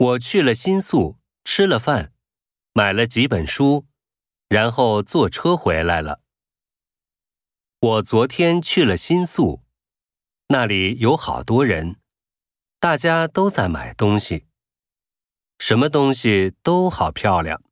我去了新宿吃了饭买了几本书然后坐车回来了。我昨天去了新宿那里有好多人大家都在买东西什么东西都好漂亮。